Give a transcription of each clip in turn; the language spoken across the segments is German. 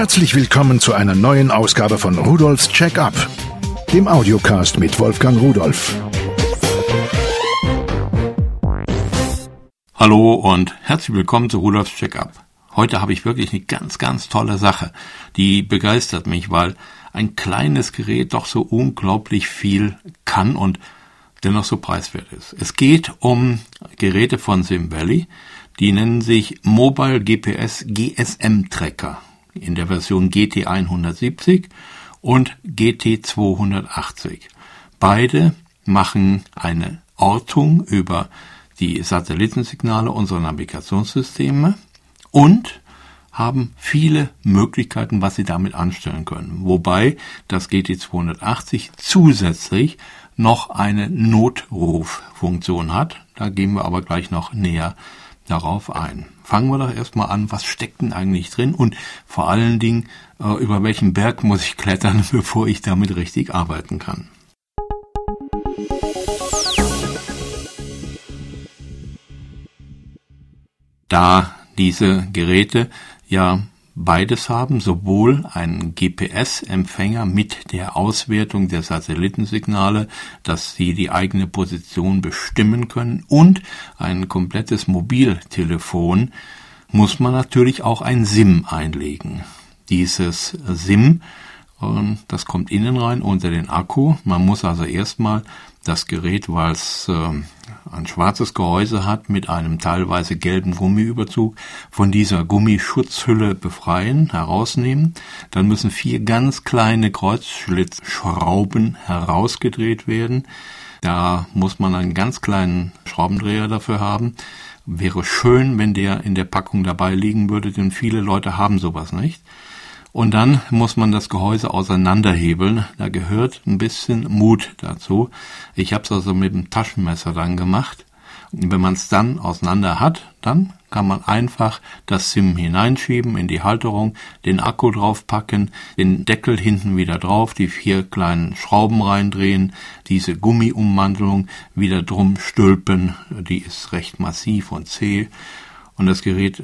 Herzlich willkommen zu einer neuen Ausgabe von Rudolfs Check-up, dem Audiocast mit Wolfgang Rudolf. Hallo und herzlich willkommen zu Rudolfs Check-up. Heute habe ich wirklich eine ganz, ganz tolle Sache, die begeistert mich, weil ein kleines Gerät doch so unglaublich viel kann und dennoch so preiswert ist. Es geht um Geräte von Sim Valley, die nennen sich Mobile GPS GSM Tracker in der Version GT 170 und GT 280. Beide machen eine Ortung über die Satellitensignale unserer Navigationssysteme und haben viele Möglichkeiten, was sie damit anstellen können. Wobei das GT 280 zusätzlich noch eine Notruffunktion hat. Da gehen wir aber gleich noch näher darauf ein. Fangen wir doch erstmal an, was steckt denn eigentlich drin und vor allen Dingen, äh, über welchen Berg muss ich klettern, bevor ich damit richtig arbeiten kann. Da diese Geräte ja beides haben, sowohl einen GPS-Empfänger mit der Auswertung der Satellitensignale, dass sie die eigene Position bestimmen können, und ein komplettes Mobiltelefon, muss man natürlich auch ein SIM einlegen. Dieses SIM, das kommt innen rein unter den Akku. Man muss also erstmal das Gerät, weil es äh, ein schwarzes Gehäuse hat mit einem teilweise gelben Gummiüberzug, von dieser Gummischutzhülle befreien, herausnehmen. Dann müssen vier ganz kleine Kreuzschlitzschrauben herausgedreht werden. Da muss man einen ganz kleinen Schraubendreher dafür haben. Wäre schön, wenn der in der Packung dabei liegen würde, denn viele Leute haben sowas nicht. Und dann muss man das Gehäuse auseinanderhebeln. Da gehört ein bisschen Mut dazu. Ich habe es also mit dem Taschenmesser dann gemacht. Und wenn man es dann auseinander hat, dann kann man einfach das SIM hineinschieben in die Halterung, den Akku draufpacken, den Deckel hinten wieder drauf, die vier kleinen Schrauben reindrehen, diese Gummiummantelung wieder drum stülpen, die ist recht massiv und zäh und das Gerät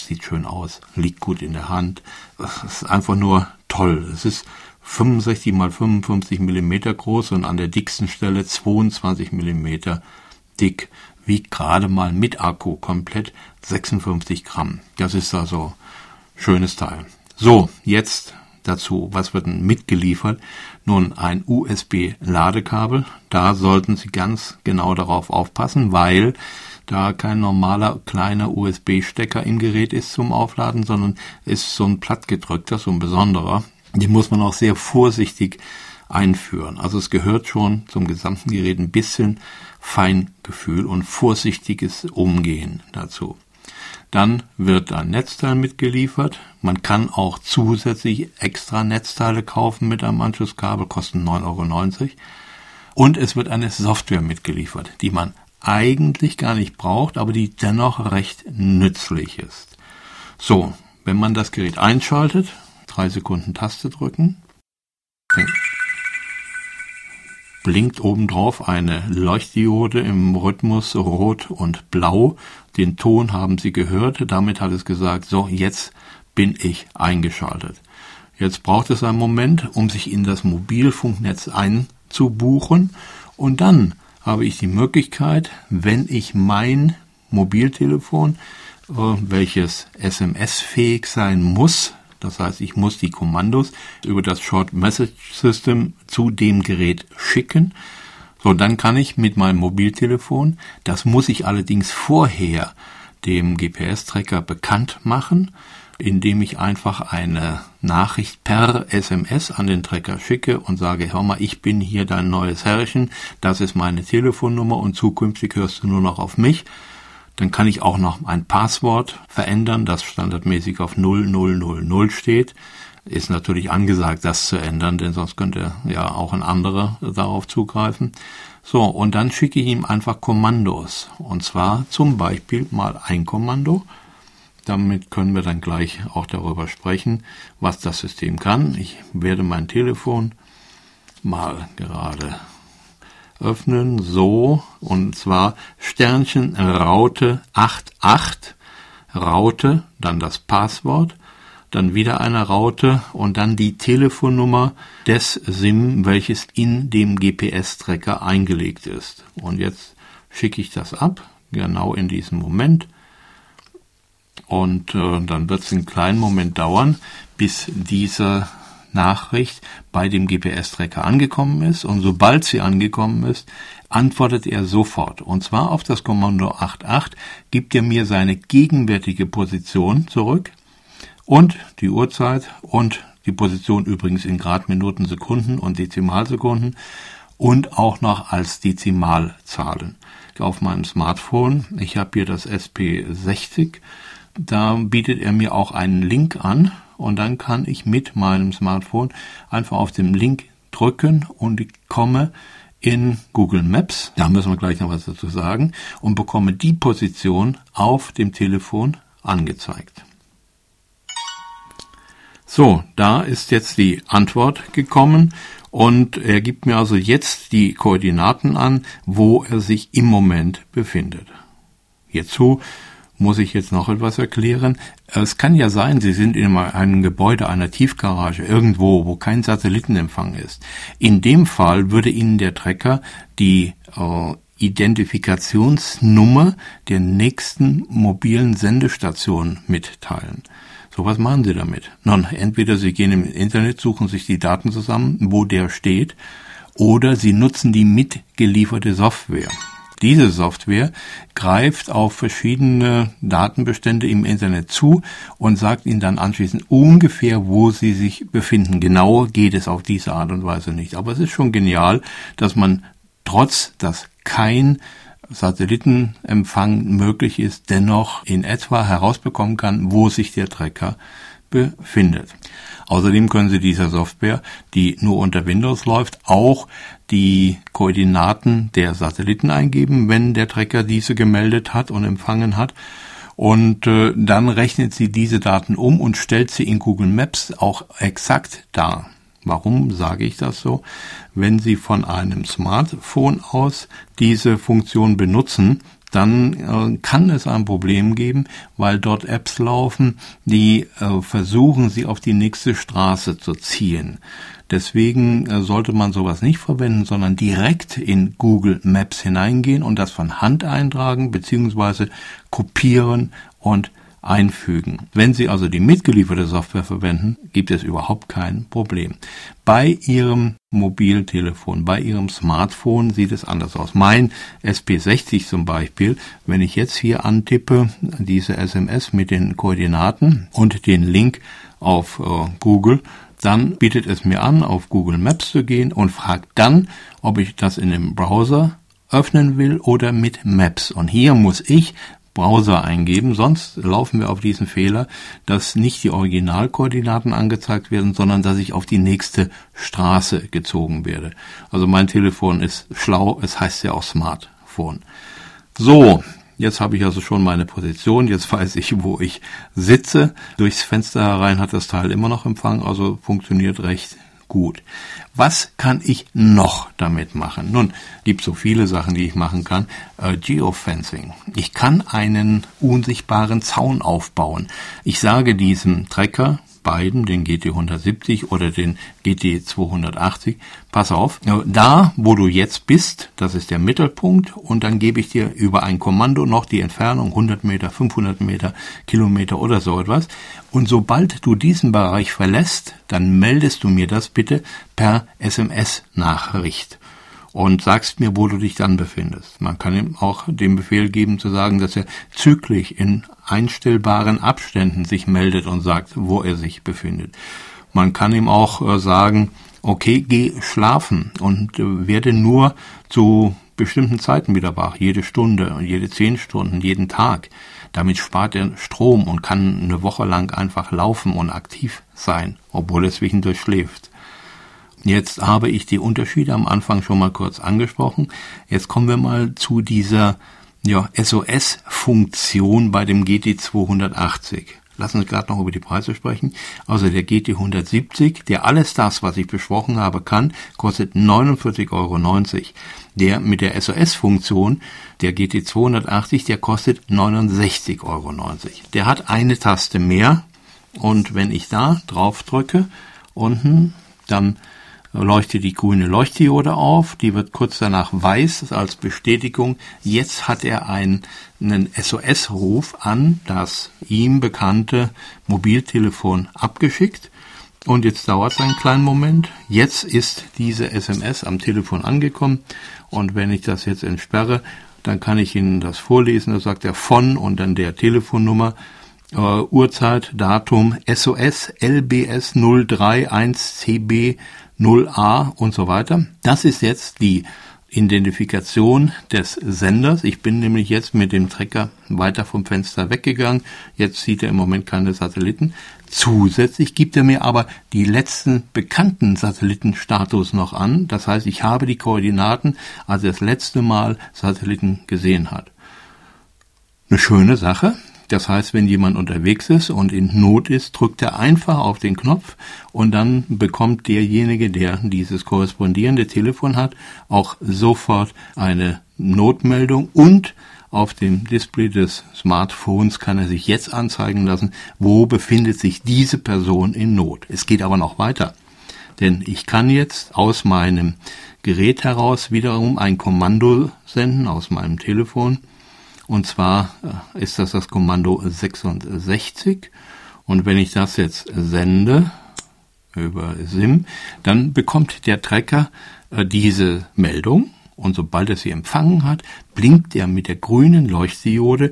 sieht schön aus, liegt gut in der Hand. Es ist einfach nur toll. Es ist 65 mal 55 Millimeter groß und an der dicksten Stelle 22 Millimeter dick, wiegt gerade mal mit Akku komplett 56 Gramm. Das ist also schönes Teil. So, jetzt dazu, was wird denn mitgeliefert? Nun, ein USB-Ladekabel. Da sollten Sie ganz genau darauf aufpassen, weil da kein normaler kleiner USB-Stecker im Gerät ist zum Aufladen, sondern ist so ein plattgedrückter, so ein besonderer. Den muss man auch sehr vorsichtig einführen. Also es gehört schon zum gesamten Gerät ein bisschen Feingefühl und vorsichtiges Umgehen dazu. Dann wird ein Netzteil mitgeliefert. Man kann auch zusätzlich extra Netzteile kaufen mit einem Anschlusskabel, kosten 9,90 Euro. Und es wird eine Software mitgeliefert, die man eigentlich gar nicht braucht, aber die dennoch recht nützlich ist. So, wenn man das Gerät einschaltet, drei Sekunden Taste drücken, blinkt obendrauf eine Leuchtdiode im Rhythmus Rot und Blau. Den Ton haben Sie gehört, damit hat es gesagt, so, jetzt bin ich eingeschaltet. Jetzt braucht es einen Moment, um sich in das Mobilfunknetz einzubuchen und dann habe ich die Möglichkeit, wenn ich mein Mobiltelefon, äh, welches SMS-fähig sein muss, das heißt, ich muss die Kommandos über das Short Message System zu dem Gerät schicken. So, dann kann ich mit meinem Mobiltelefon, das muss ich allerdings vorher dem GPS-Tracker bekannt machen, indem ich einfach eine Nachricht per SMS an den Trecker schicke und sage, hör mal, ich bin hier dein neues Herrchen, das ist meine Telefonnummer und zukünftig hörst du nur noch auf mich. Dann kann ich auch noch ein Passwort verändern, das standardmäßig auf 0000 steht. Ist natürlich angesagt, das zu ändern, denn sonst könnte ja auch ein anderer darauf zugreifen. So, und dann schicke ich ihm einfach Kommandos. Und zwar zum Beispiel mal ein Kommando damit können wir dann gleich auch darüber sprechen, was das System kann. Ich werde mein Telefon mal gerade öffnen, so, und zwar Sternchen Raute 88, Raute, dann das Passwort, dann wieder eine Raute und dann die Telefonnummer des SIM, welches in dem GPS-Tracker eingelegt ist. Und jetzt schicke ich das ab, genau in diesem Moment. Und äh, dann wird es einen kleinen Moment dauern, bis diese Nachricht bei dem GPS-Tracker angekommen ist. Und sobald sie angekommen ist, antwortet er sofort. Und zwar auf das Kommando 88 gibt er mir seine gegenwärtige Position zurück und die Uhrzeit und die Position übrigens in Grad, Minuten, Sekunden und Dezimalsekunden und auch noch als Dezimalzahlen auf meinem Smartphone. Ich habe hier das SP60. Da bietet er mir auch einen Link an und dann kann ich mit meinem Smartphone einfach auf den Link drücken und ich komme in Google Maps, da müssen wir gleich noch was dazu sagen, und bekomme die Position auf dem Telefon angezeigt. So, da ist jetzt die Antwort gekommen und er gibt mir also jetzt die Koordinaten an, wo er sich im Moment befindet. Hierzu muss ich jetzt noch etwas erklären. Es kann ja sein, Sie sind in einem Gebäude, einer Tiefgarage, irgendwo, wo kein Satellitenempfang ist. In dem Fall würde Ihnen der Trecker die äh, Identifikationsnummer der nächsten mobilen Sendestation mitteilen. So, was machen Sie damit? Nun, entweder Sie gehen im Internet, suchen sich die Daten zusammen, wo der steht, oder Sie nutzen die mitgelieferte Software. Diese Software greift auf verschiedene Datenbestände im Internet zu und sagt Ihnen dann anschließend ungefähr, wo Sie sich befinden. Genau geht es auf diese Art und Weise nicht. Aber es ist schon genial, dass man trotz, dass kein Satellitenempfang möglich ist, dennoch in etwa herausbekommen kann, wo sich der Trecker befindet. Außerdem können Sie dieser Software, die nur unter Windows läuft, auch die Koordinaten der Satelliten eingeben, wenn der Trecker diese gemeldet hat und empfangen hat. Und äh, dann rechnet sie diese Daten um und stellt sie in Google Maps auch exakt dar. Warum sage ich das so? Wenn Sie von einem Smartphone aus diese Funktion benutzen, dann äh, kann es ein Problem geben, weil dort Apps laufen, die äh, versuchen, sie auf die nächste Straße zu ziehen. Deswegen äh, sollte man sowas nicht verwenden, sondern direkt in Google Maps hineingehen und das von Hand eintragen bzw. kopieren und einfügen. Wenn Sie also die mitgelieferte Software verwenden, gibt es überhaupt kein Problem. Bei Ihrem Mobiltelefon, bei Ihrem Smartphone sieht es anders aus. Mein SP60 zum Beispiel, wenn ich jetzt hier antippe, diese SMS mit den Koordinaten und den Link auf äh, Google, dann bietet es mir an, auf Google Maps zu gehen und fragt dann, ob ich das in dem Browser öffnen will oder mit Maps. Und hier muss ich Browser eingeben, sonst laufen wir auf diesen Fehler, dass nicht die Originalkoordinaten angezeigt werden, sondern dass ich auf die nächste Straße gezogen werde. Also mein Telefon ist schlau, es heißt ja auch Smartphone. So, Jetzt habe ich also schon meine Position, jetzt weiß ich, wo ich sitze. Durchs Fenster herein hat das Teil immer noch Empfang, also funktioniert recht gut. Was kann ich noch damit machen? Nun, gibt so viele Sachen, die ich machen kann. Äh, Geofencing. Ich kann einen unsichtbaren Zaun aufbauen. Ich sage diesem Trecker, beiden, den GT 170 oder den GT 280, pass auf, da, wo du jetzt bist, das ist der Mittelpunkt und dann gebe ich dir über ein Kommando noch die Entfernung 100 Meter, 500 Meter, Kilometer oder so etwas. Und sobald du diesen Bereich verlässt, dann meldest du mir das bitte per SMS-Nachricht und sagst mir, wo du dich dann befindest. Man kann ihm auch den Befehl geben zu sagen, dass er zügig in einstellbaren Abständen sich meldet und sagt, wo er sich befindet. Man kann ihm auch äh, sagen, okay, geh schlafen und äh, werde nur zu bestimmten Zeiten wieder wach, jede Stunde, jede zehn Stunden, jeden Tag. Damit spart er Strom und kann eine Woche lang einfach laufen und aktiv sein, obwohl er zwischendurch schläft. Jetzt habe ich die Unterschiede am Anfang schon mal kurz angesprochen. Jetzt kommen wir mal zu dieser ja, SOS-Funktion bei dem GT280. Lassen Sie gerade noch über die Preise sprechen. Also der GT170, der alles das, was ich besprochen habe, kann, kostet 49,90 Euro. Der mit der SOS-Funktion, der GT280, der kostet 69,90 Euro. Der hat eine Taste mehr, Und wenn ich da drauf drücke, unten, dann leuchtet die grüne Leuchtdiode auf, die wird kurz danach weiß als Bestätigung. Jetzt hat er einen, einen SOS-Ruf an das ihm bekannte Mobiltelefon abgeschickt. Und jetzt dauert es einen kleinen Moment. Jetzt ist diese SMS am Telefon angekommen. Und wenn ich das jetzt entsperre, dann kann ich Ihnen das vorlesen. Da sagt er von und dann der Telefonnummer äh, Uhrzeit, Datum, SOS LBS 031 CB 0A und so weiter. Das ist jetzt die Identifikation des Senders. Ich bin nämlich jetzt mit dem Trecker weiter vom Fenster weggegangen. Jetzt sieht er im Moment keine Satelliten. Zusätzlich gibt er mir aber die letzten bekannten Satellitenstatus noch an. Das heißt, ich habe die Koordinaten, als er das letzte Mal Satelliten gesehen hat. Eine schöne Sache. Das heißt, wenn jemand unterwegs ist und in Not ist, drückt er einfach auf den Knopf und dann bekommt derjenige, der dieses korrespondierende Telefon hat, auch sofort eine Notmeldung und auf dem Display des Smartphones kann er sich jetzt anzeigen lassen, wo befindet sich diese Person in Not. Es geht aber noch weiter. Denn ich kann jetzt aus meinem Gerät heraus wiederum ein Kommando senden aus meinem Telefon und zwar äh, ist das das Kommando 66. Und wenn ich das jetzt sende über SIM, dann bekommt der Trecker äh, diese Meldung. Und sobald er sie empfangen hat, blinkt er mit der grünen Leuchtdiode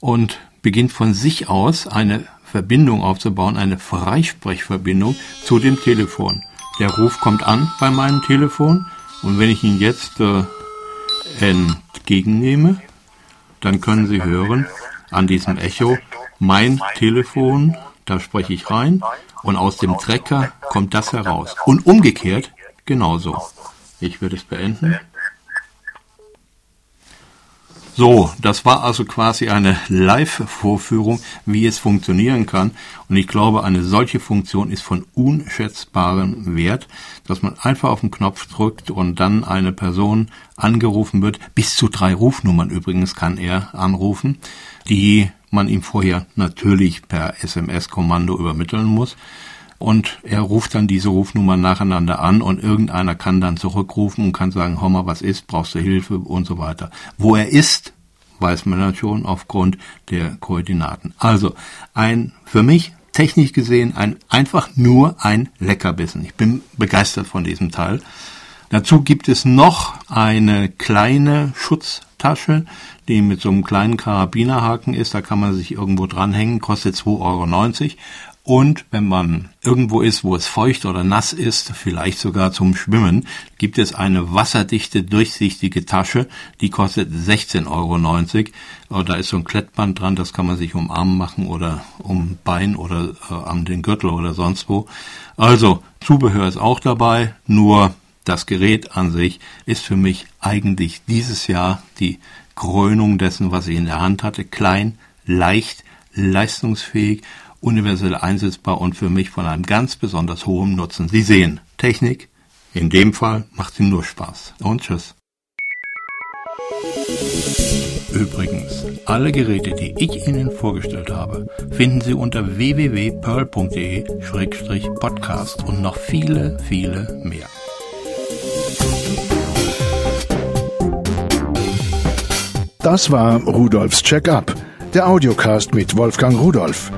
und beginnt von sich aus eine Verbindung aufzubauen, eine Freisprechverbindung zu dem Telefon. Der Ruf kommt an bei meinem Telefon und wenn ich ihn jetzt äh, entgegennehme, dann können Sie hören an diesem Echo mein Telefon, da spreche ich rein und aus dem Trecker kommt das heraus. Und umgekehrt genauso. Ich werde es beenden. So, das war also quasi eine Live-Vorführung, wie es funktionieren kann. Und ich glaube, eine solche Funktion ist von unschätzbarem Wert, dass man einfach auf den Knopf drückt und dann eine Person angerufen wird. Bis zu drei Rufnummern übrigens kann er anrufen, die man ihm vorher natürlich per SMS-Kommando übermitteln muss und er ruft dann diese Rufnummer nacheinander an und irgendeiner kann dann zurückrufen und kann sagen, hör mal, was ist, brauchst du Hilfe und so weiter. Wo er ist, weiß man dann schon aufgrund der Koordinaten. Also ein für mich technisch gesehen ein einfach nur ein Leckerbissen. Ich bin begeistert von diesem Teil. Dazu gibt es noch eine kleine Schutztasche, die mit so einem kleinen Karabinerhaken ist. Da kann man sich irgendwo dranhängen, kostet 2,90 Euro. Und wenn man irgendwo ist, wo es feucht oder nass ist, vielleicht sogar zum Schwimmen, gibt es eine wasserdichte, durchsichtige Tasche, die kostet 16,90 Euro. Da ist so ein Klettband dran, das kann man sich um Arm machen oder um Bein oder äh, an den Gürtel oder sonst wo. Also, Zubehör ist auch dabei, nur das Gerät an sich ist für mich eigentlich dieses Jahr die Krönung dessen, was ich in der Hand hatte. Klein, leicht, leistungsfähig universell einsetzbar und für mich von einem ganz besonders hohen Nutzen. Sie sehen, Technik, in dem Fall macht sie nur Spaß. Und tschüss. Übrigens, alle Geräte, die ich Ihnen vorgestellt habe, finden Sie unter www.pearl.de-podcast und noch viele, viele mehr. Das war Rudolfs Check-up, der Audiocast mit Wolfgang Rudolf.